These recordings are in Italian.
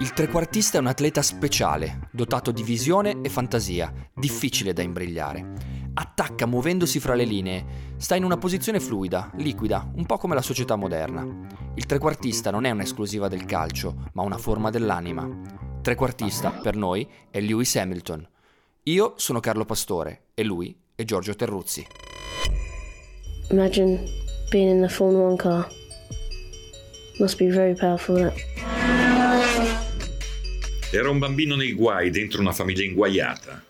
Il trequartista è un atleta speciale, dotato di visione e fantasia, difficile da imbrigliare. Attacca muovendosi fra le linee, sta in una posizione fluida, liquida, un po' come la società moderna. Il trequartista non è un'esclusiva del calcio, ma una forma dell'anima. Trequartista, per noi, è Lewis Hamilton. Io sono Carlo Pastore e lui è Giorgio Terruzzi. Imagine being in the Formula 1 car. Must be very powerful. That. Era un bambino nei guai dentro una famiglia inguaiata.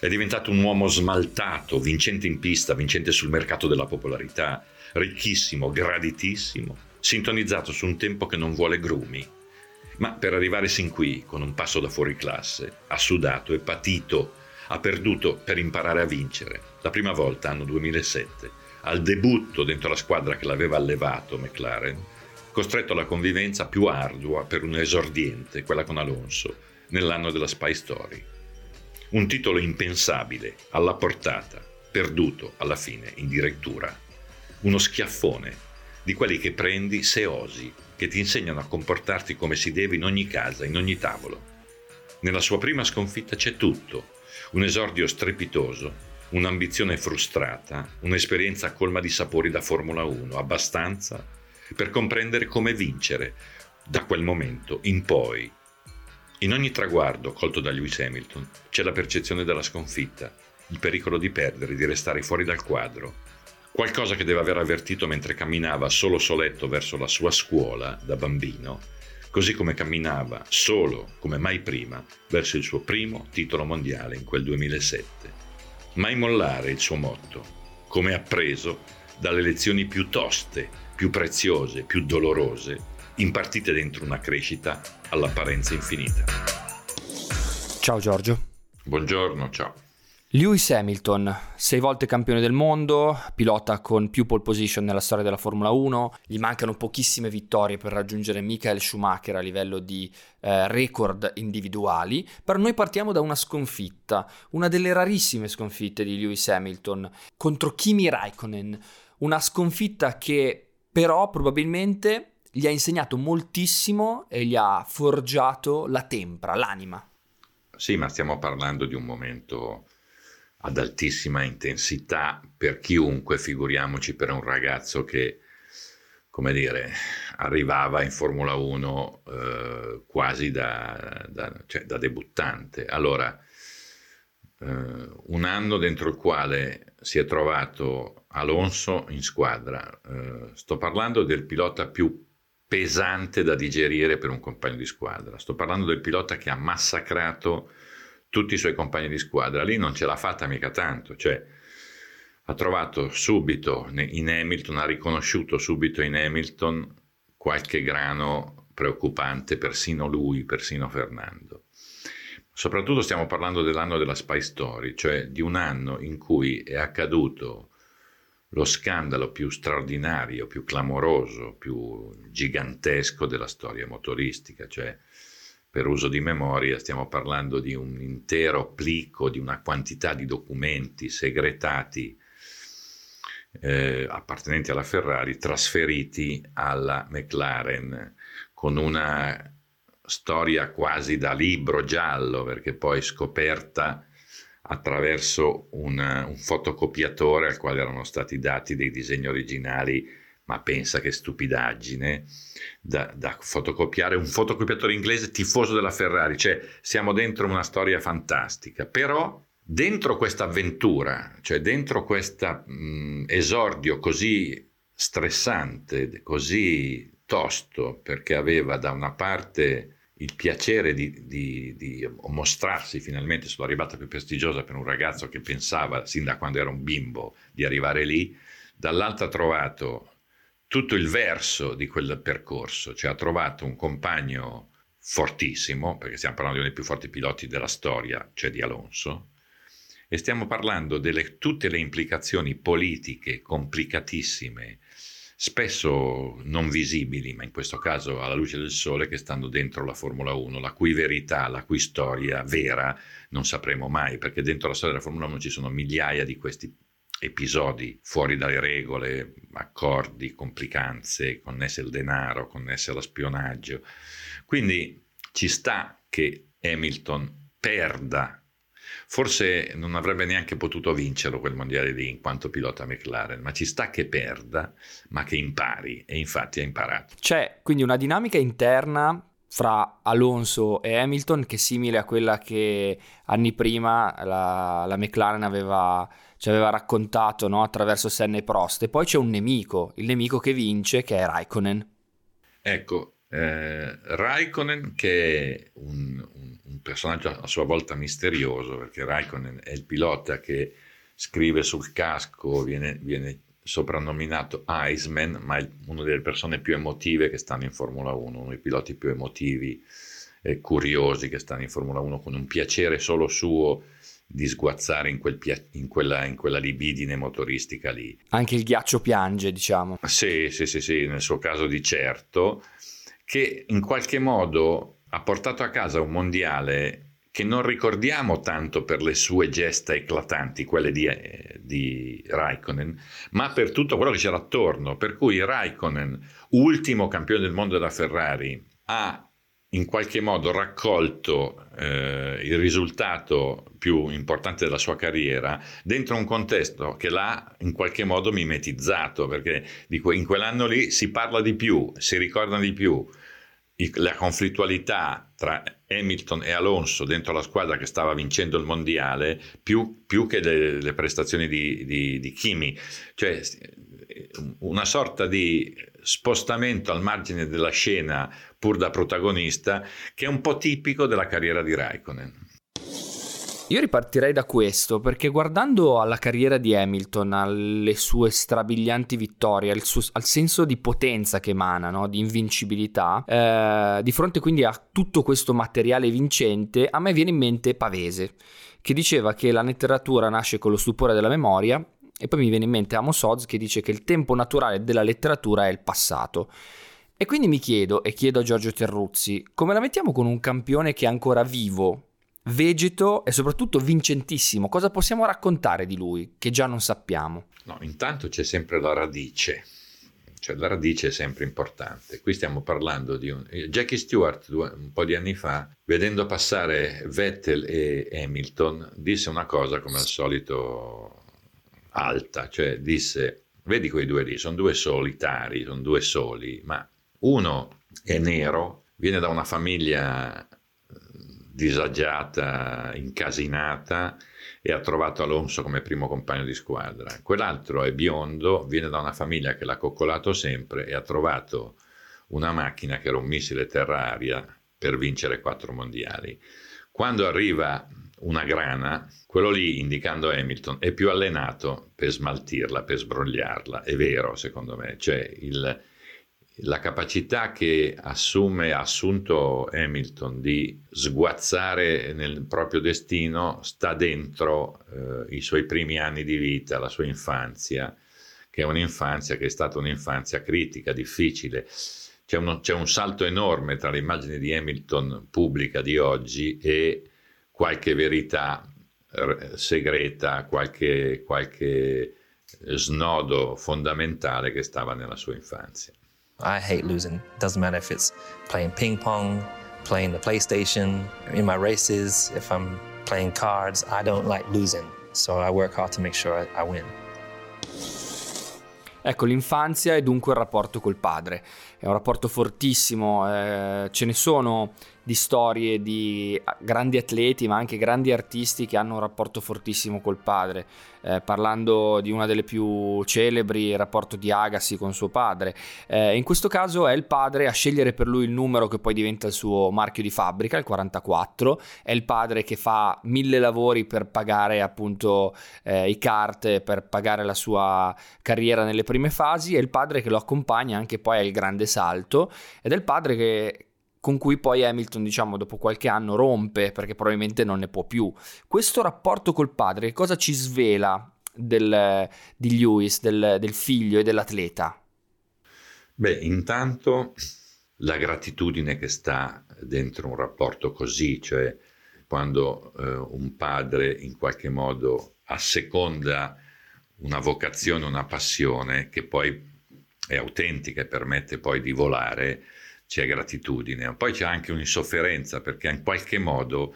È diventato un uomo smaltato, vincente in pista, vincente sul mercato della popolarità, ricchissimo, graditissimo, sintonizzato su un tempo che non vuole grumi. Ma per arrivare sin qui, con un passo da fuori classe, ha sudato e patito, ha perduto per imparare a vincere. La prima volta, anno 2007, al debutto dentro la squadra che l'aveva allevato, McLaren, costretto alla convivenza più ardua per un esordiente, quella con Alonso, nell'anno della Spy Story. Un titolo impensabile, alla portata, perduto alla fine in direttura. Uno schiaffone, di quelli che prendi se osi, che ti insegnano a comportarti come si deve in ogni casa, in ogni tavolo. Nella sua prima sconfitta c'è tutto, un esordio strepitoso, un'ambizione frustrata, un'esperienza colma di sapori da Formula 1, abbastanza per comprendere come vincere da quel momento in poi. In ogni traguardo colto da Lewis Hamilton c'è la percezione della sconfitta, il pericolo di perdere, di restare fuori dal quadro. Qualcosa che deve aver avvertito mentre camminava solo soletto verso la sua scuola da bambino, così come camminava solo come mai prima verso il suo primo titolo mondiale in quel 2007. Mai mollare il suo motto, come appreso dalle lezioni più toste più preziose, più dolorose, impartite dentro una crescita all'apparenza infinita. Ciao Giorgio. Buongiorno, ciao. Lewis Hamilton, sei volte campione del mondo, pilota con più pole position nella storia della Formula 1, gli mancano pochissime vittorie per raggiungere Michael Schumacher a livello di eh, record individuali, però noi partiamo da una sconfitta, una delle rarissime sconfitte di Lewis Hamilton contro Kimi Raikkonen, una sconfitta che però probabilmente gli ha insegnato moltissimo e gli ha forgiato la tempra, l'anima. Sì, ma stiamo parlando di un momento ad altissima intensità per chiunque, figuriamoci per un ragazzo che, come dire, arrivava in Formula 1 eh, quasi da, da, cioè, da, debuttante. Allora, eh, un anno dentro il quale si è trovato Alonso in squadra. Eh, sto parlando del pilota più pesante da digerire per un compagno di squadra. Sto parlando del pilota che ha massacrato tutti i suoi compagni di squadra. Lì non ce l'ha fatta mica tanto, cioè ha trovato subito in Hamilton, ha riconosciuto subito in Hamilton qualche grano preoccupante, persino lui, persino Fernando. Soprattutto stiamo parlando dell'anno della Spy Story, cioè di un anno in cui è accaduto lo scandalo più straordinario, più clamoroso, più gigantesco della storia motoristica, cioè per uso di memoria stiamo parlando di un intero plico, di una quantità di documenti segretati eh, appartenenti alla Ferrari trasferiti alla McLaren con una storia quasi da libro giallo perché poi scoperta attraverso un, un, fotocopiatore al quale erano stati dati dei disegni originali, ma pensa che stupidaggine, da, da, fotocopiare un fotocopiatore inglese tifoso della Ferrari, cioè siamo dentro una storia fantastica, però dentro questa avventura, cioè dentro questo esordio così stressante, così tosto, perché aveva da una parte il piacere di, di, di, mostrarsi finalmente sulla ribatta più prestigiosa per un ragazzo che pensava sin da quando era un bimbo di arrivare lì, dall'altro ha trovato tutto il verso di quel percorso, cioè ha trovato un compagno fortissimo, perché stiamo parlando di uno dei più forti piloti della storia, cioè di Alonso, e stiamo parlando di tutte le implicazioni politiche complicatissime, spesso non visibili, ma in questo caso alla luce del sole, che stanno dentro la Formula 1, la cui verità, la cui storia vera non sapremo mai, perché dentro la storia della Formula 1 ci sono migliaia di questi episodi fuori dalle regole, accordi, complicanze connesse al denaro, connesse allo spionaggio. Quindi ci sta che Hamilton perda. Forse non avrebbe neanche potuto vincerlo quel mondiale lì in quanto pilota McLaren, ma ci sta che perda, ma che impari e infatti ha imparato. C'è quindi una dinamica interna fra Alonso e Hamilton che è simile a quella che anni prima la, la McLaren aveva, ci aveva raccontato no? attraverso Senna e Prost e poi c'è un nemico, il nemico che vince che è Raikkonen. Ecco, eh, Raikkonen che è un, un, un, personaggio a sua volta misterioso perché Raikkonen è il pilota che scrive sul casco, viene, viene soprannominato Iceman, ma è una delle persone più emotive che stanno in Formula 1, uno dei piloti più emotivi e curiosi che stanno in Formula 1, con un piacere solo suo di sguazzare in, quel pia- in, quella, in, quella, libidine motoristica lì. Anche il ghiaccio piange, diciamo. Sì, sì, sì, sì, nel suo caso di certo, che in qualche modo ha portato a casa un mondiale che non ricordiamo tanto per le sue gesta eclatanti, quelle di, eh, di Raikkonen, ma per tutto quello che c'era attorno. Per cui Raikkonen, ultimo campione del mondo della Ferrari, ha in qualche modo raccolto eh, il risultato più importante della sua carriera dentro un contesto che l'ha in qualche modo mimetizzato, perché in quell'anno lì si parla di più, si ricordano di più la conflittualità tra Hamilton e Alonso dentro la squadra che stava vincendo il mondiale più, più che le, le, prestazioni di, di, di Kimi, cioè una sorta di spostamento al margine della scena pur da protagonista che è un po' tipico della carriera di Raikkonen. Io ripartirei da questo perché guardando alla carriera di Hamilton, alle sue strabilianti vittorie, al, suo, al senso di potenza che emana, no? di invincibilità, eh, di fronte quindi a tutto questo materiale vincente, a me viene in mente Pavese, che diceva che la letteratura nasce con lo stupore della memoria e poi mi viene in mente Amos Oz che dice che il tempo naturale della letteratura è il passato. E quindi mi chiedo, e chiedo a Giorgio Terruzzi, come la mettiamo con un campione che è ancora vivo vegeto e soprattutto vincentissimo. Cosa possiamo raccontare di lui che già non sappiamo? No, intanto c'è sempre la radice. Cioè la radice è sempre importante. Qui stiamo parlando di un... Jackie Stewart un po' di anni fa, vedendo passare Vettel e Hamilton, disse una cosa come al solito alta, cioè disse, vedi quei due lì, sono due solitari, sono due soli, ma uno è nero, viene da una famiglia disagiata, incasinata e ha trovato Alonso come primo compagno di squadra. Quell'altro è biondo, viene da una famiglia che l'ha coccolato sempre e ha trovato una macchina che era un missile terra-aria per vincere quattro mondiali. Quando arriva una grana, quello lì, indicando Hamilton, è più allenato per smaltirla, per sbrogliarla. È vero, secondo me. Cioè, il, la capacità che assume, ha assunto Hamilton di sguazzare nel proprio destino sta dentro eh, i suoi primi anni di vita, la sua infanzia, che è un'infanzia che è stata un'infanzia critica, difficile. C'è, uno, c'è un salto enorme tra l'immagine di Hamilton pubblica di oggi e qualche verità segreta, qualche, qualche snodo fondamentale che stava nella sua infanzia. I hate losing. Doesn't matter if it's playing ping pong, playing the PlayStation, in my races, if I'm playing cards, I don't like losing. So I work hard to make sure I, I win. Ecco, l'infanzia e dunque il rapporto col padre. È un rapporto fortissimo, eh, ce ne sono di storie di grandi atleti, ma anche grandi artisti che hanno un rapporto fortissimo col padre. Eh, parlando di una delle più celebri, il rapporto di Agassi con suo padre. Eh, in questo caso è il padre a scegliere per lui il numero che poi diventa il suo marchio di fabbrica, il 44. È il padre che fa mille lavori per pagare appunto eh, i kart, per pagare la sua carriera nelle prime fasi. È il padre che lo accompagna anche poi al grande salto ed è il padre che con cui poi Hamilton, diciamo, dopo qualche anno rompe perché probabilmente non ne può più. Questo rapporto col padre, che cosa ci svela del, di Lewis, del, del figlio e dell'atleta? Beh, intanto la gratitudine che sta dentro un rapporto così, cioè quando eh, un padre in qualche modo asseconda una vocazione, una passione che poi è autentica e permette poi di volare, c'è gratitudine, poi c'è anche un'insofferenza perché in qualche modo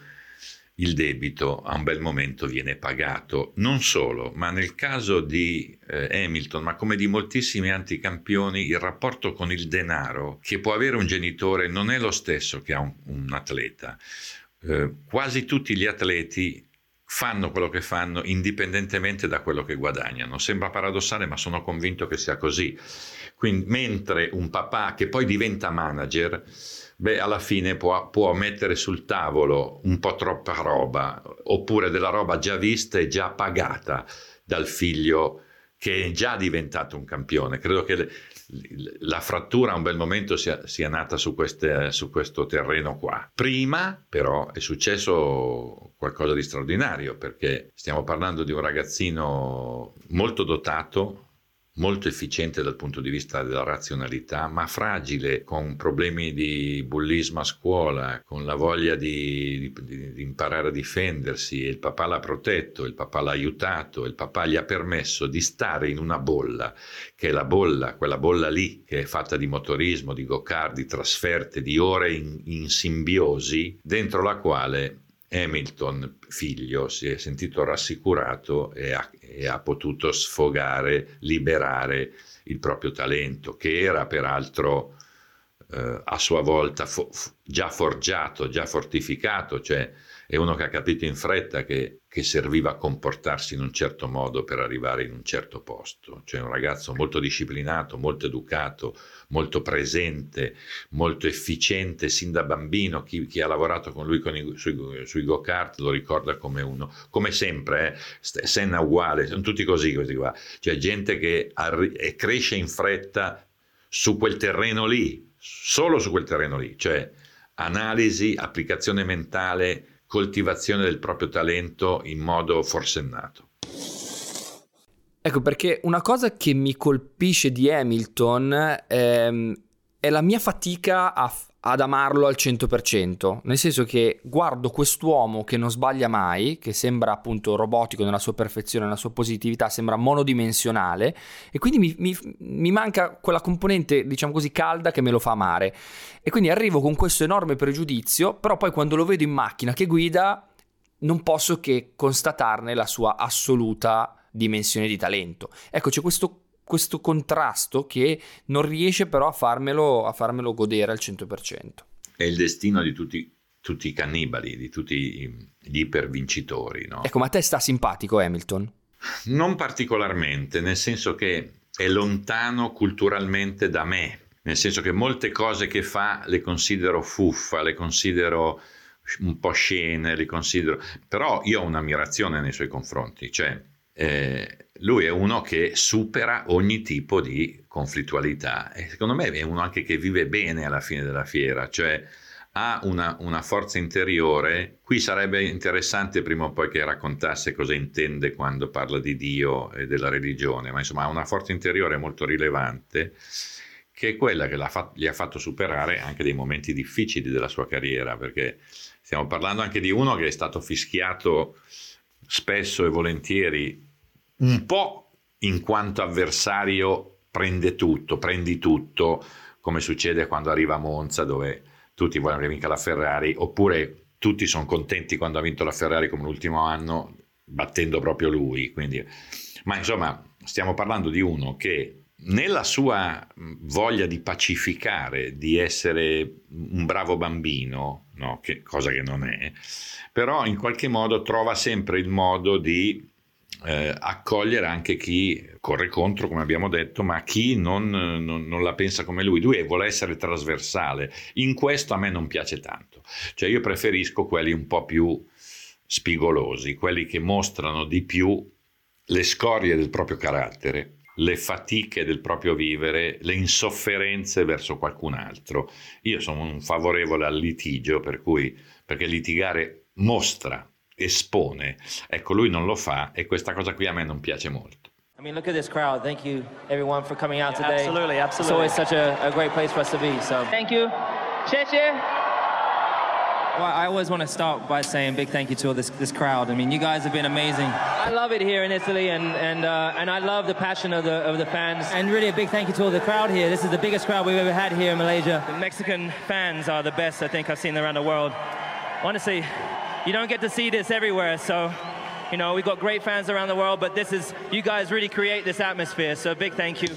il debito a un bel momento viene pagato. Non solo, ma nel caso di eh, Hamilton, ma come di moltissimi anticampioni, il rapporto con il denaro che può avere un genitore non è lo stesso che ha un, un atleta. Eh, quasi tutti gli atleti fanno quello che fanno indipendentemente da quello che guadagnano. Sembra paradossale, ma sono convinto che sia così. Quindi, mentre un papà che poi diventa manager, beh, alla fine può, può, mettere sul tavolo un po' troppa roba, oppure della roba già vista e già pagata dal figlio che è già diventato un campione. Credo che la frattura a un bel momento sia, sia nata su, queste, su, questo terreno qua. Prima però è successo qualcosa di straordinario perché stiamo parlando di un ragazzino molto dotato, molto efficiente dal punto di vista della razionalità, ma fragile, con problemi di bullismo a scuola, con la voglia di, di, di, imparare a difendersi. il papà l'ha protetto, il papà l'ha aiutato, il papà gli ha permesso di stare in una bolla, che è la bolla, quella bolla lì, che è fatta di motorismo, di go-kart, di trasferte, di ore in, in simbiosi, dentro la quale Hamilton, figlio, si è sentito rassicurato e ha, e ha, potuto sfogare, liberare il proprio talento, che era peraltro eh, a sua volta fo- già forgiato, già fortificato, cioè è uno che ha capito in fretta che, che, serviva a comportarsi in un certo modo per arrivare in un certo posto, cioè un ragazzo molto disciplinato, molto educato, molto presente, molto efficiente sin da bambino, chi, chi ha lavorato con lui con i, sui, sui go-kart lo ricorda come uno, come sempre, eh, Senna uguale, sono tutti così questi qua, cioè gente che arri- cresce in fretta su quel terreno lì, solo su quel terreno lì, cioè analisi, applicazione mentale, coltivazione del proprio talento in modo forsennato. Ecco perché una cosa che mi colpisce di Hamilton ehm, è la mia fatica a, ad amarlo al 100%, nel senso che guardo quest'uomo che non sbaglia mai, che sembra appunto robotico nella sua perfezione, nella sua positività, sembra monodimensionale e quindi mi, mi, mi manca quella componente, diciamo così, calda che me lo fa amare. E quindi arrivo con questo enorme pregiudizio, però poi quando lo vedo in macchina che guida non posso che constatarne la sua assoluta dimensione di talento. Ecco, c'è questo questo contrasto che non riesce però a farmelo, a farmelo godere al 100%. È il destino di tutti, tutti i cannibali, di tutti gli ipervincitori. No? Ecco, ma a te sta simpatico Hamilton? Non particolarmente, nel senso che è lontano culturalmente da me, nel senso che molte cose che fa le considero fuffa, le considero un po' scene, le considero... però io ho un'ammirazione nei suoi confronti, cioè eh, lui è uno che supera ogni tipo di conflittualità e secondo me è uno anche che vive bene alla fine della fiera, cioè ha una, una, forza interiore. Qui sarebbe interessante prima o poi che raccontasse cosa intende quando parla di Dio e della religione, ma insomma ha una forza interiore molto rilevante che è quella che fa- gli ha fatto superare anche dei momenti difficili della sua carriera, perché stiamo parlando anche di uno che è stato fischiato spesso e volentieri un po' in quanto avversario prende tutto, prendi tutto, come succede quando arriva a Monza dove tutti vogliono che vinca la Ferrari, oppure tutti sono contenti quando ha vinto la Ferrari come l'ultimo anno, battendo proprio lui. Quindi, ma insomma, stiamo parlando di uno che nella sua voglia di pacificare, di essere un bravo bambino, no? che, cosa che non è, però in qualche modo trova sempre il modo di eh, accogliere anche chi corre contro, come abbiamo detto, ma chi non, non, non, la pensa come lui. Lui vuole essere trasversale. In questo a me non piace tanto. Cioè io preferisco quelli un po' più spigolosi, quelli che mostrano di più le scorie del proprio carattere le fatiche del proprio vivere, le insofferenze verso qualcun altro. Io sono un favorevole al litigio, per cui, perché litigare mostra, espone. Ecco, lui non lo fa e questa cosa qui a me non piace molto. I mean, look at this crowd. Thank you, everyone, for coming out today. Absolutely, absolutely. It's always such a, a great place for us to be. So, thank you. Cheche. Well, I always want to start by saying big thank you to all this, this crowd. I mean, you guys have been amazing. I love it here in Italy, and and uh, and I love the passion of the of the fans. And really, a big thank you to all the crowd here. This is the biggest crowd we've ever had here in Malaysia. The Mexican fans are the best I think I've seen around the world. Honestly, you don't get to see this everywhere, so. You know, we've got great fans around the world, but this is, you guys really create this atmosphere, so big thank you.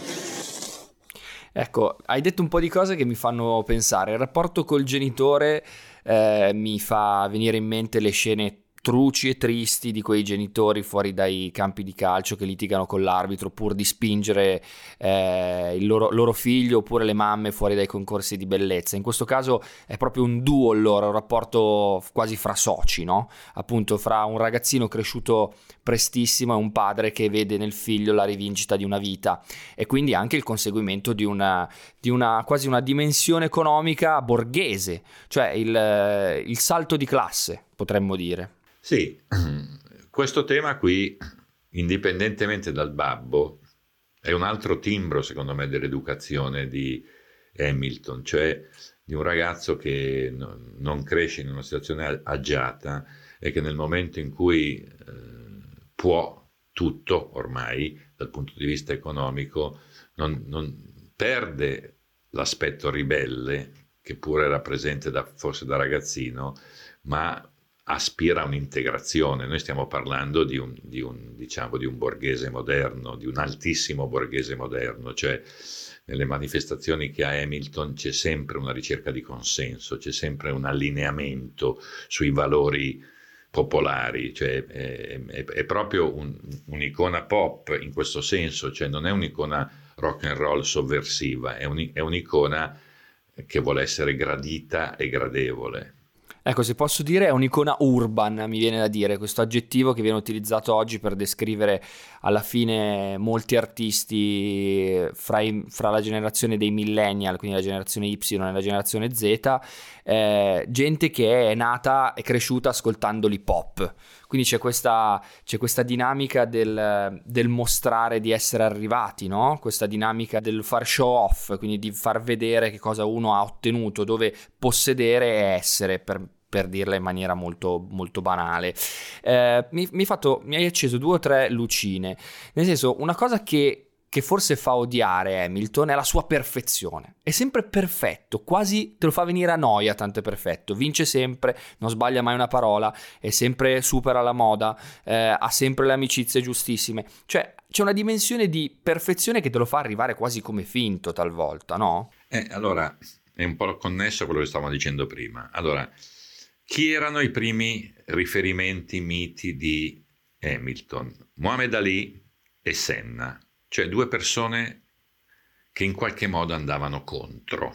Ecco, hai detto un po' di cose che mi fanno pensare. Il rapporto col genitore eh, mi fa venire in mente le scene truci e tristi di quei genitori fuori dai campi di calcio che litigano con l'arbitro pur di spingere eh, il loro, loro, figlio oppure le mamme fuori dai concorsi di bellezza. In questo caso è proprio un duo loro, un rapporto quasi fra soci, no? Appunto fra un ragazzino cresciuto prestissimo e un padre che vede nel figlio la rivincita di una vita e quindi anche il conseguimento di una, di una quasi una dimensione economica borghese, cioè il, il salto di classe, potremmo dire. Sì, questo tema qui, indipendentemente dal babbo, è un altro timbro, secondo me, dell'educazione di Hamilton, cioè di un ragazzo che non cresce in una situazione agiata e che nel momento in cui eh, può tutto ormai dal punto di vista economico non, non perde l'aspetto ribelle che pure era presente da, forse da ragazzino, ma aspira a un'integrazione. Noi stiamo parlando di un, di, un, diciamo, di un borghese moderno, di un altissimo borghese moderno, cioè nelle manifestazioni che ha Hamilton c'è sempre una ricerca di consenso, c'è sempre un allineamento sui valori popolari, cioè è, è, è proprio un, un'icona pop in questo senso, cioè non è un'icona rock and roll sovversiva, è, un, è un'icona che vuole essere gradita e gradevole. Ecco, se posso dire, è un'icona urban, mi viene da dire, questo aggettivo che viene utilizzato oggi per descrivere alla fine molti artisti fra, i, fra la generazione dei millennial, quindi la generazione Y e la generazione Z, eh, gente che è nata e cresciuta ascoltando l'hip hop. Quindi c'è questa, c'è questa dinamica del, del, mostrare di essere arrivati, no? questa dinamica del far show off, quindi di far vedere che cosa uno ha ottenuto, dove possedere e essere per, per dirla in maniera molto, molto banale. Eh, mi, mi, fatto, mi hai acceso due o tre lucine, nel senso una cosa che che forse fa odiare Hamilton è la sua perfezione. È sempre perfetto, quasi te lo fa venire a noia, tanto è perfetto. Vince sempre, non sbaglia mai una parola, è sempre supera la moda, eh, ha sempre le amicizie giustissime. Cioè, c'è una dimensione di perfezione che te lo fa arrivare quasi come finto talvolta, no? Eh, allora, è un po' connesso a quello che stavamo dicendo prima. Allora, chi erano i primi riferimenti miti di Hamilton? Muhammad Ali e Senna cioè due persone che in qualche modo andavano contro.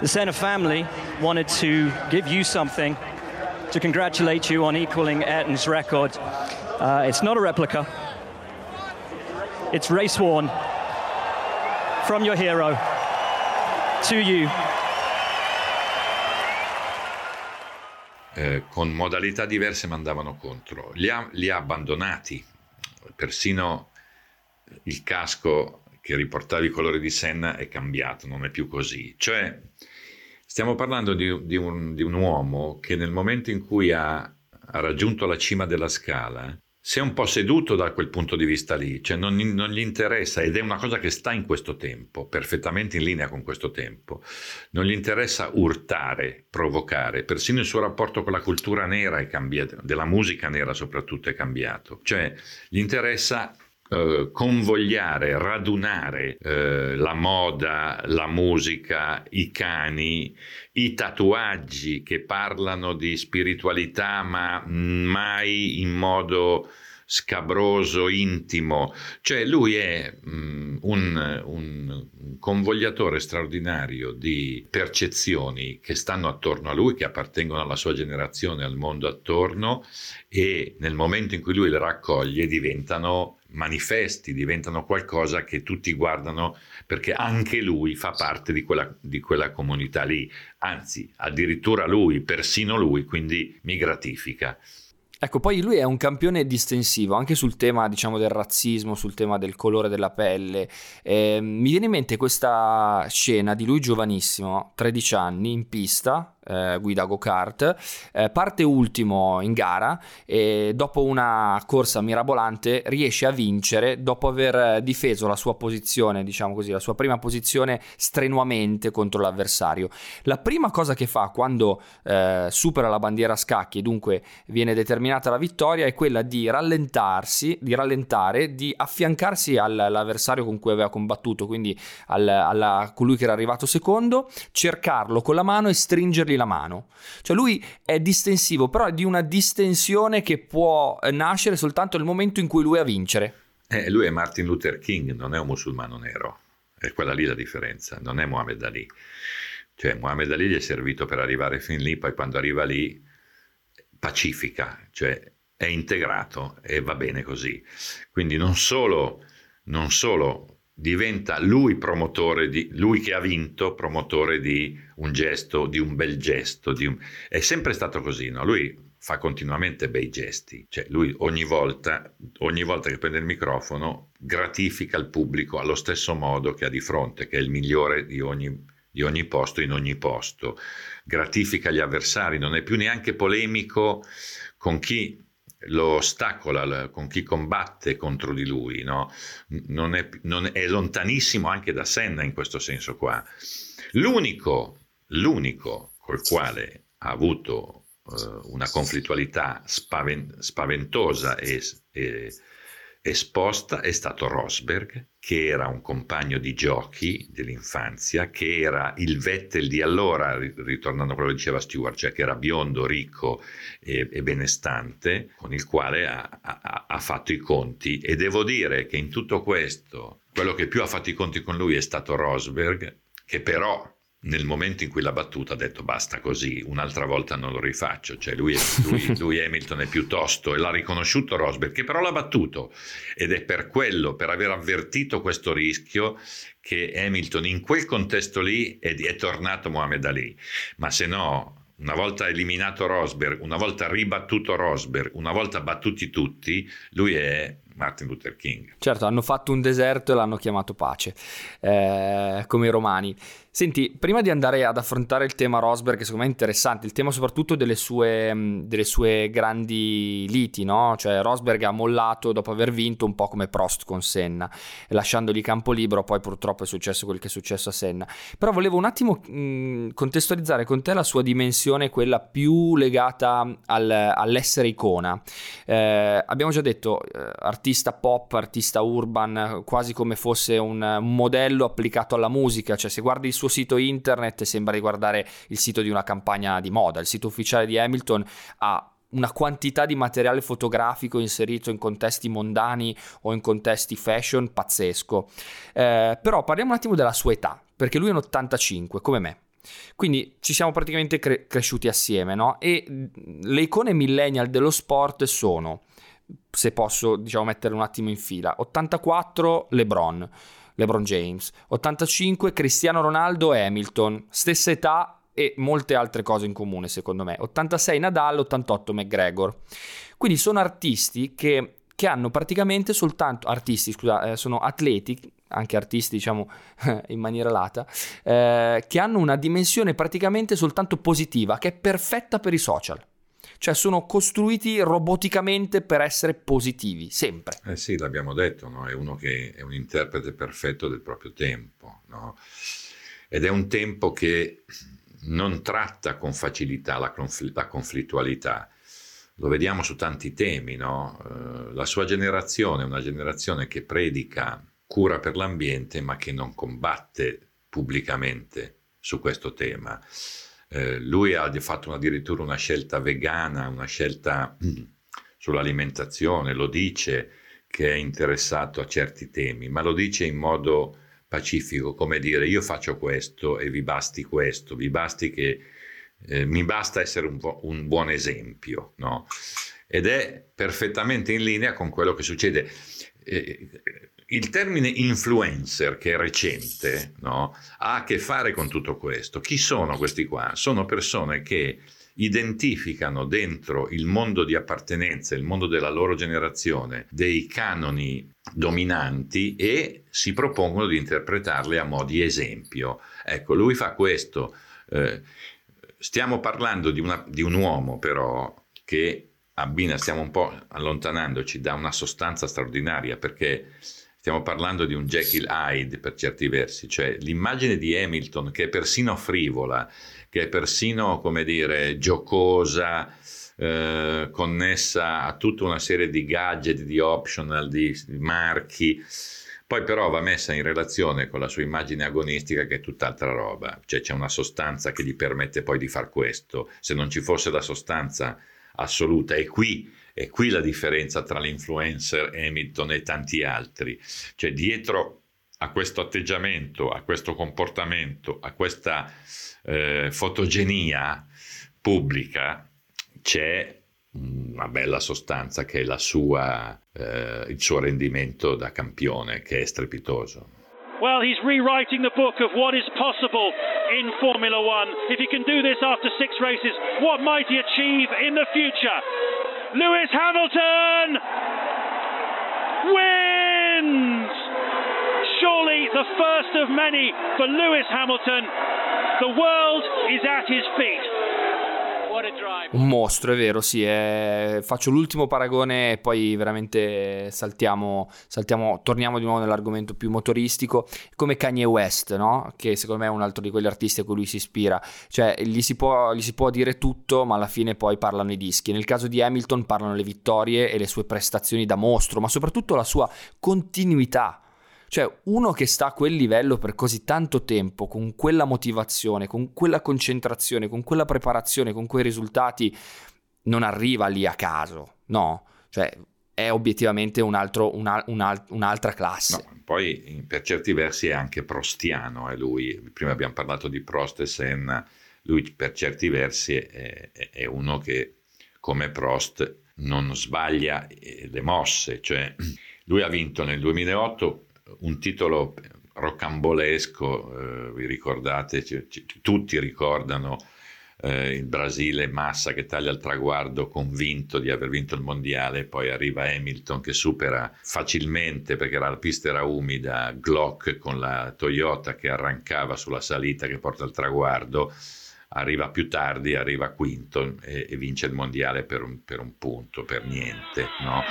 The Senna family wanted to give you something to congratulate you on equaling Ayrton's record. Uh, it's not a replica. It's race worn from your hero to you. Eh, con modalità diverse ma andavano contro. Li ha, li ha abbandonati, persino il casco che riportava i colori di Senna è cambiato, non è più così. Cioè, stiamo parlando di, di, un, di un, uomo che nel momento in cui ha, ha, raggiunto la cima della scala si è un po' seduto da quel punto di vista lì, cioè non, non, gli interessa, ed è una cosa che sta in questo tempo, perfettamente in linea con questo tempo, non gli interessa urtare, provocare, persino il suo rapporto con la cultura nera è cambiato, della musica nera soprattutto è cambiato, cioè gli interessa eh, convogliare, radunare eh, la moda, la musica, i cani, i tatuaggi che parlano di spiritualità ma mai in modo scabroso, intimo, cioè lui è um, un, un, convogliatore straordinario di percezioni che stanno attorno a lui, che appartengono alla sua generazione, al mondo attorno e nel momento in cui lui le raccoglie diventano manifesti, diventano qualcosa che tutti guardano perché anche lui fa parte di quella, di quella comunità lì, anzi addirittura lui, persino lui, quindi mi gratifica. Ecco, poi lui è un campione distensivo anche sul tema, diciamo, del razzismo, sul tema del colore della pelle. Eh, mi viene in mente questa scena di lui giovanissimo, 13 anni, in pista, eh, guida go-kart, eh, parte ultimo in gara e dopo una corsa mirabolante riesce a vincere dopo aver difeso la sua posizione, diciamo così, la sua prima posizione strenuamente contro l'avversario. La prima cosa che fa quando eh, supera la bandiera a scacchi e dunque viene determinata la vittoria è quella di rallentarsi, di rallentare, di affiancarsi all'avversario con cui aveva combattuto, quindi al, alla, colui che era arrivato secondo, cercarlo con la mano e stringergli la mano. Cioè lui è distensivo, però è di una distensione che può nascere soltanto nel momento in cui lui è a vincere. Eh, lui è Martin Luther King, non è un musulmano nero. È quella lì la differenza, non è Muhammad Ali. Cioè Muhammad Ali gli è servito per arrivare fin lì, poi quando arriva lì pacifica, cioè è integrato e va bene così. Quindi non solo, non solo diventa lui promotore di lui che ha vinto promotore di un gesto di un bel gesto un, è sempre stato così no? lui fa continuamente bei gesti cioè lui ogni volta ogni volta che prende il microfono gratifica il pubblico allo stesso modo che ha di fronte che è il migliore di ogni, di ogni posto in ogni posto gratifica gli avversari non è più neanche polemico con chi lo ostacola con chi combatte contro di lui, no? non, è, non è, lontanissimo anche da Senna in questo senso qua. L'unico, l'unico col quale ha avuto uh, una conflittualità spaven- spaventosa e, e esposta è stato Rosberg, che era un compagno di giochi dell'infanzia, che era il Vettel di allora, ritornando a quello che diceva Stewart, cioè che era biondo, ricco e, e benestante, con il quale ha, ha, ha fatto i conti. E devo dire che in tutto questo, quello che più ha fatto i conti con lui è stato Rosberg, che però nel momento in cui l'ha battuta ha detto basta così, un'altra volta non lo rifaccio, cioè lui, lui, lui Hamilton è piuttosto e l'ha riconosciuto Rosberg che però l'ha battuto ed è per quello, per aver avvertito questo rischio che Hamilton in quel contesto lì è, è tornato Mohamed Ali, ma se no una volta eliminato Rosberg, una volta ribattuto Rosberg, una volta battuti tutti, lui è Martin Luther King. Certo, hanno fatto un deserto e l'hanno chiamato pace, eh, come i romani. Senti, prima di andare ad affrontare il tema Rosberg, che secondo me è interessante, il tema soprattutto delle sue, mm, delle sue grandi liti, no? Cioè Rosberg ha mollato dopo aver vinto un po' come Prost con Senna, lasciandogli campo libero, poi purtroppo è successo quel che è successo a Senna. Però volevo un attimo mh, mm, contestualizzare con te la sua dimensione, quella più legata al, all'essere icona. Eh, abbiamo già detto, eh, artista pop, artista urban, quasi come fosse un, modello applicato alla musica, cioè se guardi il suo suo sito internet sembra riguardare il sito di una campagna di moda. Il sito ufficiale di Hamilton ha una quantità di materiale fotografico inserito in contesti mondani o in contesti fashion pazzesco. Eh, però parliamo un attimo della sua età, perché lui è un 85, come me. Quindi ci siamo praticamente cre- cresciuti assieme, no? E le icone millennial dello sport sono, se posso diciamo mettere un attimo in fila, 84 LeBron, LeBron James, 85 Cristiano Ronaldo e Hamilton, stessa età e molte altre cose in comune secondo me, 86 Nadal, 88 McGregor. Quindi sono artisti che, che hanno praticamente soltanto, artisti scusa, eh, sono atleti anche artisti diciamo in maniera lata, eh, che hanno una dimensione praticamente soltanto positiva, che è perfetta per i social cioè sono costruiti roboticamente per essere positivi, sempre. Eh sì, l'abbiamo detto, no? è uno che è un interprete perfetto del proprio tempo, no? ed è un tempo che non tratta con facilità la, confl- la conflittualità, lo vediamo su tanti temi, no? eh, la sua generazione è una generazione che predica cura per l'ambiente ma che non combatte pubblicamente su questo tema. Eh, lui ha fatto addirittura una scelta vegana, una scelta sull'alimentazione, lo dice che è interessato a certi temi, ma lo dice in modo pacifico, come dire io faccio questo e vi basti questo, vi basti che eh, mi basta essere un, un buon esempio, no? Ed è perfettamente in linea con quello che succede. Eh, il termine influencer, che è recente, no? ha a che fare con tutto questo. Chi sono questi qua? Sono persone che identificano dentro il mondo di appartenenza, il mondo della loro generazione, dei canoni dominanti e si propongono di interpretarli a mo' di esempio. Ecco, lui fa questo. Eh, stiamo parlando di, una, di un uomo però che abbina, stiamo un po' allontanandoci da una sostanza straordinaria perché stiamo parlando di un Jekyll Hyde per certi versi, cioè l'immagine di Hamilton che è persino frivola, che è persino, come dire, giocosa, eh, connessa a tutta una serie di gadget, di optional, di, di marchi, poi però va messa in relazione con la sua immagine agonistica che è tutt'altra roba, cioè c'è una sostanza che gli permette poi di far questo, se non ci fosse la sostanza assoluta e qui è qui la differenza tra l'influencer Hamilton e tanti altri, cioè dietro a questo atteggiamento, a questo comportamento, a questa eh, fotogenia pubblica c'è una bella sostanza che è sua, eh, il suo rendimento da campione, che è strepitoso. Well, he's rewriting the book of what is possible in Formula One. If he can do this after six races, what might he achieve in the future? Lewis Hamilton wins! Surely the first of many for Lewis Hamilton. The world is at his feet. Un mostro, è vero, sì. È... Faccio l'ultimo paragone e poi veramente saltiamo, saltiamo, torniamo di nuovo nell'argomento più motoristico, come Kanye West, no? Che secondo me è un altro di quegli artisti a cui lui si ispira. Cioè, gli si, può, gli si può dire tutto, ma alla fine poi parlano i dischi. Nel caso di Hamilton parlano le vittorie e le sue prestazioni da mostro, ma soprattutto la sua continuità cioè, uno che sta a quel livello per così tanto tempo, con quella motivazione, con quella concentrazione, con quella preparazione, con quei risultati, non arriva lì a caso, no? Cioè, è obiettivamente un altro, una, una, un'altra classe. No, poi per certi versi è anche prostiano, è lui. Prima abbiamo parlato di Prost e Senna, lui per certi versi è, è uno che come Prost non sbaglia eh, le mosse, cioè lui ha vinto nel 2008 un titolo rocambolesco, eh, vi ricordate, c- c- tutti ricordano eh, il Brasile Massa che taglia il traguardo convinto di aver vinto il mondiale, poi arriva Hamilton che supera facilmente perché la pista era umida, Glock con la Toyota che arrancava sulla salita che porta al traguardo, arriva più tardi, arriva quinto e, e vince il mondiale per un, per un punto, per niente. No?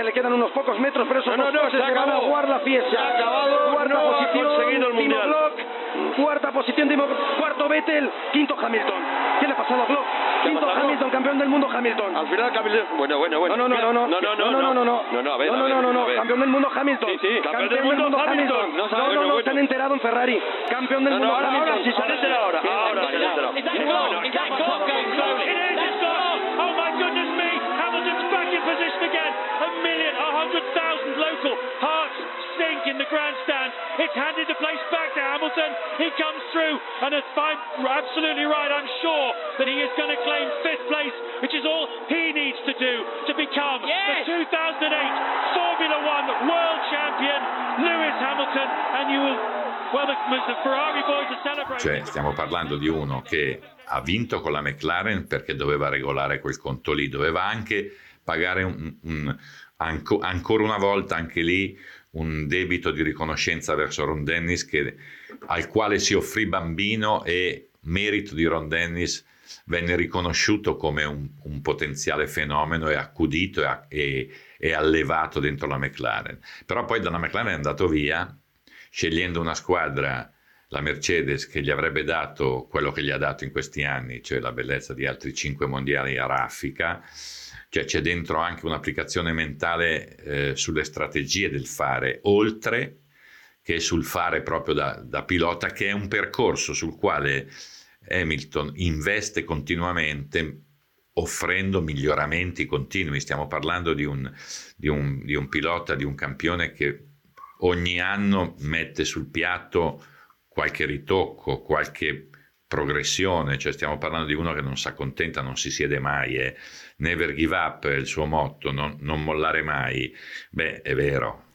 Que le quedan unos pocos metros, pero esos no, no, no, se, se van a jugar la fiesta. Se ha acabado, cuarta no posición, ha conseguido el mundial. Block, cuarta posición, Timo, cuarto Vettel, quinto Hamilton. ¿Qué le ha pasado a Glock? Quinto Hamilton, campeón del mundo Hamilton. Al final Hamilton, bueno, bueno, bueno. No, no, no, no, no, no, no, no, no, no, no, no, a ver, no, no, no, no, campeón del mundo Hamilton. Sí, sí, campeón, del mundo Hamilton. No, no, no, se han enterado en Ferrari. Campeón del mundo Hamilton. Ahora sí se han enterado ahora. Ahora se han enterado. Grandstand. It's handed the place back to Hamilton. He comes through, and it's fine, absolutely right. I'm sure that he is going to claim fifth place, which is all he needs to do to become yes. the 2008 Formula One World Champion, Lewis Hamilton, and you will. Well, the, the Ferrari boys are celebrating. Cioè, stiamo parlando di uno che ha vinto con la McLaren perché doveva regolare quel conto lì, doveva anche pagare un, un, anco, ancora una volta anche lì un debito di riconoscenza verso Ron Dennis che, al quale si offrì bambino e merito di Ron Dennis venne riconosciuto come un, un potenziale fenomeno e accudito e, e, e, allevato dentro la McLaren. Però poi dalla McLaren è andato via, scegliendo una squadra, la Mercedes, che gli avrebbe dato quello che gli ha dato in questi anni, cioè la bellezza di altri cinque mondiali a raffica. Cioè c'è dentro anche un'applicazione mentale eh, sulle strategie del fare, oltre che sul fare proprio da, da pilota, che è un percorso sul quale Hamilton investe continuamente offrendo miglioramenti continui. Stiamo parlando di un, di, un, di un, pilota, di un campione che ogni anno mette sul piatto qualche ritocco, qualche progressione, cioè stiamo parlando di uno che non si accontenta, non si siede mai, è never give up, è il suo motto, non, non mollare mai. Beh, è vero,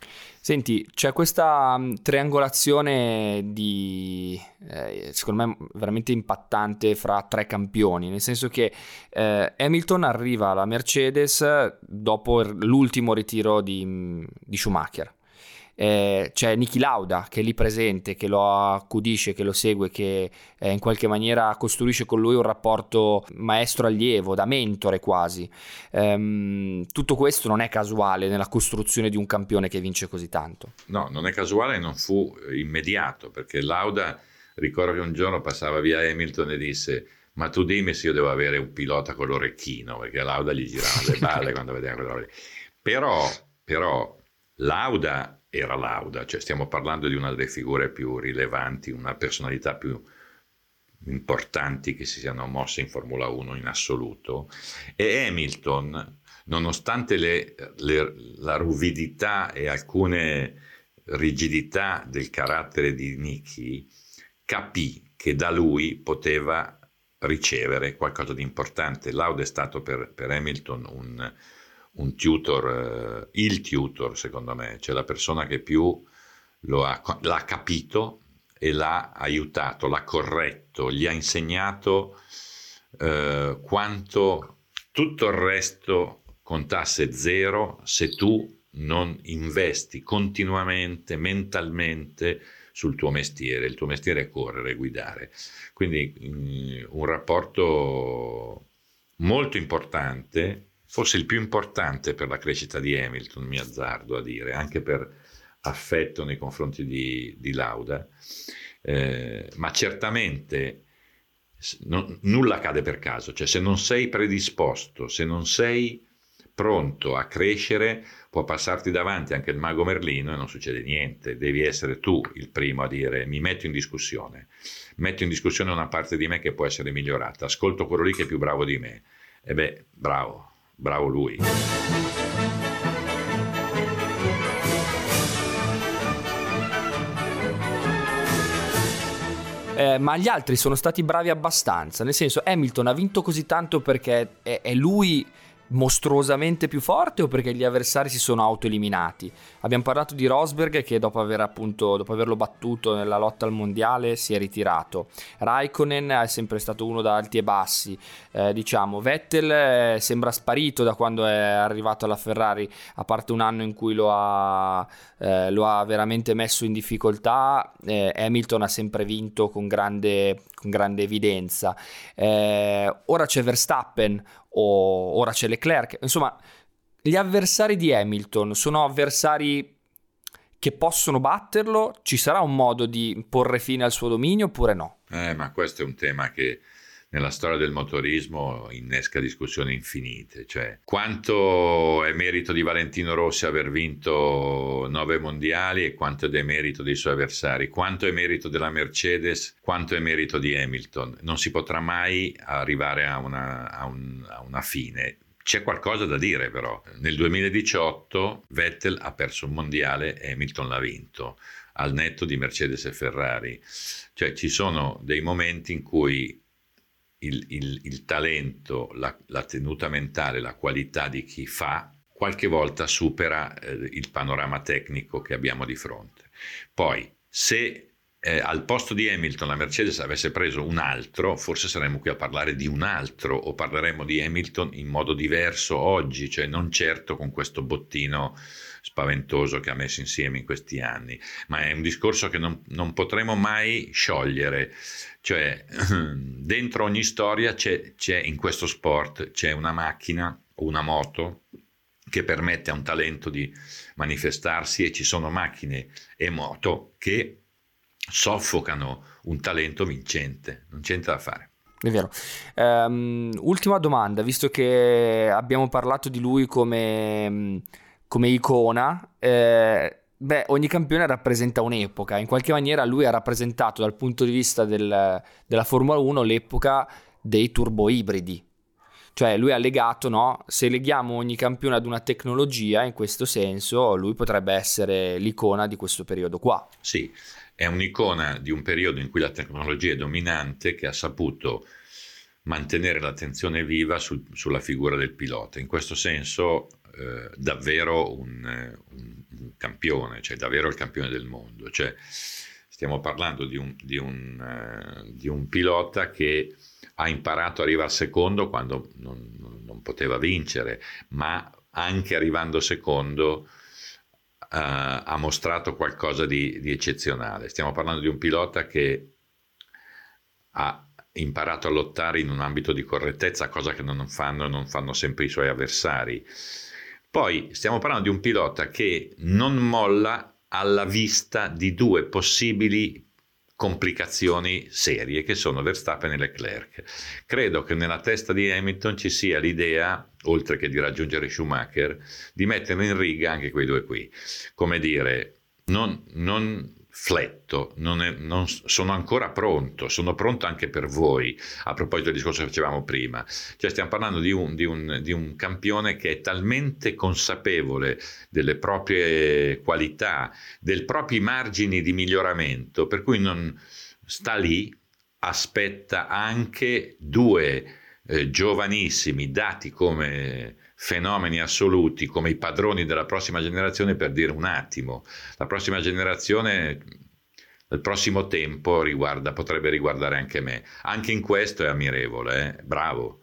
Senti, c'è questa mm, triangolazione di, eh, secondo me, veramente impattante fra tre campioni, nel senso che eh, Hamilton arriva alla Mercedes dopo l'ultimo ritiro di, mm, di Schumacher eh, c'è Niki Lauda che è lì presente, che lo accudisce, che lo segue, che eh, in qualche maniera costruisce con lui un rapporto maestro-allievo, da mentore quasi. Ehm, tutto questo non è casuale nella costruzione di un campione che vince così tanto. No, non è casuale e non fu immediato, perché Lauda, ricordo che un giorno passava via Hamilton e disse ma tu dimmi se io devo avere un pilota con l'orecchino, perché Lauda gli girava le balle quando vedeva quella roba lì. Però, però Lauda era Lauda, cioè stiamo parlando di una delle figure più rilevanti, una personalità più importanti che si siano mosse in Formula 1 in assoluto e Hamilton, nonostante le, le, la ruvidità e alcune rigidità del carattere di Nicky, capì che da lui poteva ricevere qualcosa di importante. Lauda è stato per, per Hamilton un, un tutor, eh, il tutor secondo me, cioè la persona che più ha, l'ha capito e l'ha aiutato, l'ha corretto, gli ha insegnato eh, quanto tutto il resto contasse zero se tu non investi continuamente, mentalmente sul tuo mestiere. Il tuo mestiere è correre, guidare. Quindi mh, mm, un rapporto molto importante forse il più importante per la crescita di Hamilton, mi azzardo a dire, anche per affetto nei confronti di, di Lauda, eh, ma certamente non, nulla accade per caso, cioè se non sei predisposto, se non sei pronto a crescere, può passarti davanti anche il mago Merlino e non succede niente, devi essere tu il primo a dire mi metto in discussione, metto in discussione una parte di me che può essere migliorata, ascolto quello lì che è più bravo di me, e beh, bravo, Bravo lui. Eh, ma gli altri sono stati bravi abbastanza, nel senso Hamilton ha vinto così tanto perché è, è lui mostruosamente più forte o perché gli avversari si sono autoeliminati? Abbiamo parlato di Rosberg che dopo, aver appunto, dopo averlo battuto nella lotta al mondiale si è ritirato. Raikkonen è sempre stato uno da alti e bassi. Eh, diciamo, Vettel eh, sembra sparito da quando è arrivato alla Ferrari, a parte un anno in cui lo ha, eh, lo ha veramente messo in difficoltà. Eh, Hamilton ha sempre vinto con grande, con grande evidenza. Eh, ora c'è Verstappen, o ora c'è Leclerc, insomma gli avversari di Hamilton sono avversari che possono batterlo, ci sarà un modo di porre fine al suo dominio oppure no? Eh, ma questo è un tema che nella storia del motorismo innesca discussioni infinite, cioè quanto è merito di Valentino Rossi aver vinto nove mondiali e quanto è merito dei suoi avversari, quanto è merito della Mercedes, quanto è merito di Hamilton. Non si potrà mai arrivare a una, a un, a una fine. C'è qualcosa da dire però. Nel 2018 Vettel ha perso un mondiale e Hamilton l'ha vinto al netto di Mercedes e Ferrari. Cioè ci sono dei momenti in cui il, il, il talento, la, la, tenuta mentale, la qualità di chi fa, qualche volta supera eh, il panorama tecnico che abbiamo di fronte. Poi, se eh, al posto di Hamilton la Mercedes avesse preso un altro, forse saremmo qui a parlare di un altro o parleremmo di Hamilton in modo diverso oggi, cioè non certo con questo bottino spaventoso che ha messo insieme in questi anni, ma è un discorso che non, non potremo mai sciogliere, cioè dentro ogni storia c'è, c'è in questo sport, c'è una macchina o una moto che permette a un talento di manifestarsi e ci sono macchine e moto che soffocano un talento vincente, non c'è niente da fare. È vero. Um, ultima domanda, visto che abbiamo parlato di lui come come icona, eh, beh, ogni campione rappresenta un'epoca. In qualche maniera lui ha rappresentato dal punto di vista del, della Formula 1 l'epoca dei turbo ibridi. Cioè lui ha legato, no? Se leghiamo ogni campione ad una tecnologia, in questo senso, lui potrebbe essere l'icona di questo periodo qua. Sì, è un'icona di un periodo in cui la tecnologia è dominante che ha saputo mantenere l'attenzione viva sul, sulla figura del pilota. In questo senso eh, davvero un, un, un, campione, cioè davvero il campione del mondo. Cioè, stiamo parlando di un, di, uh, di un, pilota che ha imparato ad arrivare secondo quando non, non, poteva vincere, ma anche arrivando secondo ha mostrato qualcosa di, di eccezionale. Stiamo parlando di un pilota che ha imparato a lottare in un ambito di correttezza, cosa che non fanno, non fanno sempre i suoi avversari. Poi stiamo parlando di un pilota che non molla alla vista di due possibili complicazioni serie che sono Verstappen e Leclerc. Credo che nella testa di Hamilton ci sia l'idea, oltre che di raggiungere Schumacher, di mettere in riga anche quei due qui. Come dire, non, non fletto, non, è, non sono ancora pronto, sono pronto anche per voi, a proposito del discorso che facevamo prima. Cioè stiamo parlando di un, di un, di un campione che è talmente consapevole delle proprie qualità, dei propri margini di miglioramento, per cui non sta lì, aspetta anche due eh, giovanissimi dati come fenomeni assoluti come i padroni della prossima generazione per dire un attimo, la prossima generazione, il prossimo tempo riguarda, potrebbe riguardare anche me. Anche in questo è ammirevole, eh? bravo.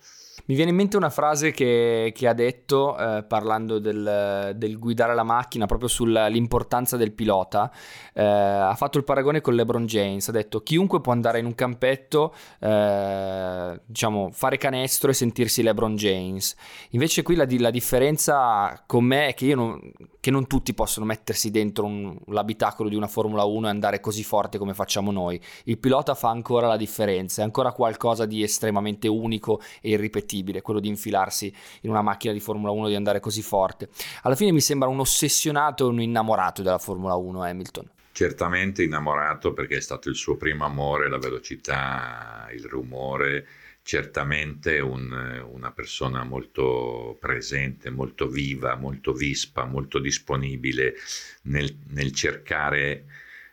Mi viene in mente una frase che, che ha detto eh, parlando del, del, guidare la macchina, proprio sull'importanza del pilota. Eh, ha fatto il paragone con LeBron James. Ha detto: chiunque può andare in un campetto, eh, diciamo, fare canestro e sentirsi LeBron James. Invece, qui la, la differenza con me è che, non, che non tutti possono mettersi dentro un, l'abitacolo di una Formula 1 e andare così forte come facciamo noi. Il pilota fa ancora la differenza, è ancora qualcosa di estremamente unico e irripetibile impossibile quello di infilarsi in una macchina di Formula 1 di andare così forte. Alla fine mi sembra un ossessionato e un innamorato della Formula 1 Hamilton. Certamente innamorato perché è stato il suo primo amore, la velocità, il rumore, certamente un, una persona molto presente, molto viva, molto vispa, molto disponibile nel, nel cercare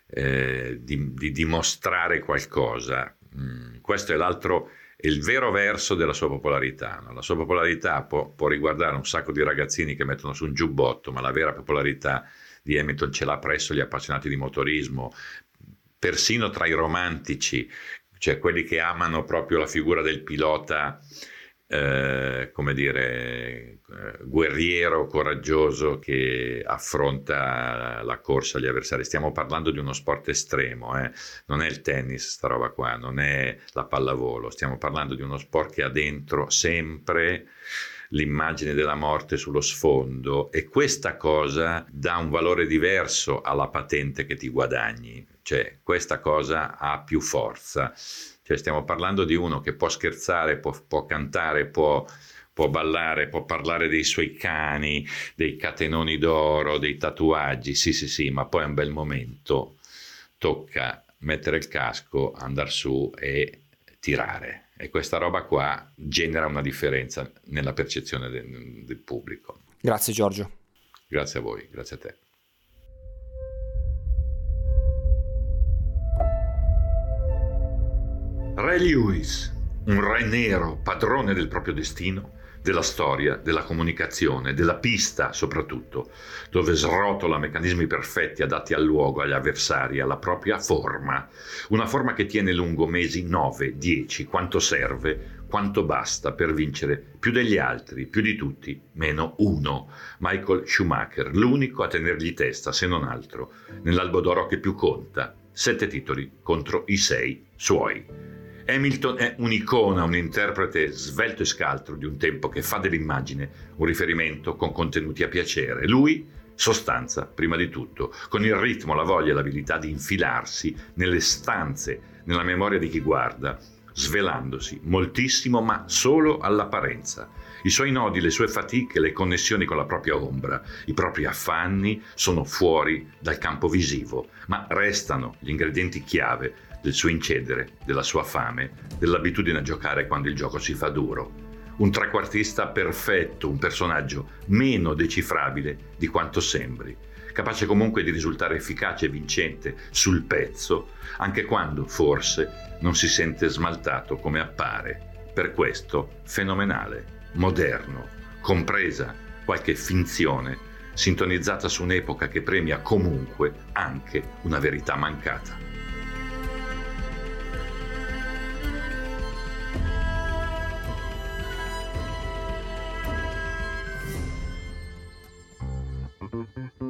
eh, di, di, dimostrare qualcosa. Mm, questo è l'altro il vero verso della sua popolarità. No? La sua popolarità può, può, riguardare un sacco di ragazzini che mettono su un giubbotto, ma la vera popolarità di Hamilton ce l'ha presso gli appassionati di motorismo, persino tra i romantici, cioè quelli che amano proprio la figura del pilota eh, come dire, eh, guerriero, coraggioso che affronta la corsa agli avversari. Stiamo parlando di uno sport estremo, eh? non è il tennis, sta roba qua, non è la pallavolo, stiamo parlando di uno sport che ha dentro sempre l'immagine della morte sullo sfondo e questa cosa dà un valore diverso alla patente che ti guadagni, cioè questa cosa ha più forza cioè stiamo parlando di uno che può scherzare, può, può cantare, può, può ballare, può parlare dei suoi cani, dei catenoni d'oro, dei tatuaggi, sì sì sì, ma poi a un bel momento tocca mettere il casco, andare su e tirare. E questa roba qua genera una differenza nella percezione del, del pubblico. Grazie Giorgio. Grazie a voi, grazie a te. Ray Lewis, un re nero, padrone del proprio destino, della storia, della comunicazione, della pista soprattutto, dove srotola meccanismi perfetti adatti al luogo, agli avversari, alla propria forma. Una forma che tiene lungo mesi 9, 10, quanto serve, quanto basta per vincere più degli altri, più di tutti, meno uno. Michael Schumacher, l'unico a tenergli testa, se non altro, nell'albo d'oro che più conta. Sette titoli contro i sei suoi. Hamilton è un'icona, un interprete svelto e scaltro di un tempo che fa dell'immagine un riferimento con contenuti a piacere. Lui, sostanza, prima di tutto, con il ritmo, la voglia e l'abilità di infilarsi nelle stanze, nella memoria di chi guarda, svelandosi moltissimo, ma solo all'apparenza. I suoi nodi, le sue fatiche, le connessioni con la propria ombra, i propri affanni sono fuori dal campo visivo, ma restano gli ingredienti chiave del suo incedere, della sua fame, dell'abitudine a giocare quando il gioco si fa duro. Un trequartista perfetto, un personaggio meno decifrabile di quanto sembri, capace comunque di risultare efficace e vincente sul pezzo, anche quando forse non si sente smaltato come appare. Per questo fenomenale, moderno, compresa qualche finzione, sintonizzata su un'epoca che premia comunque anche una verità mancata.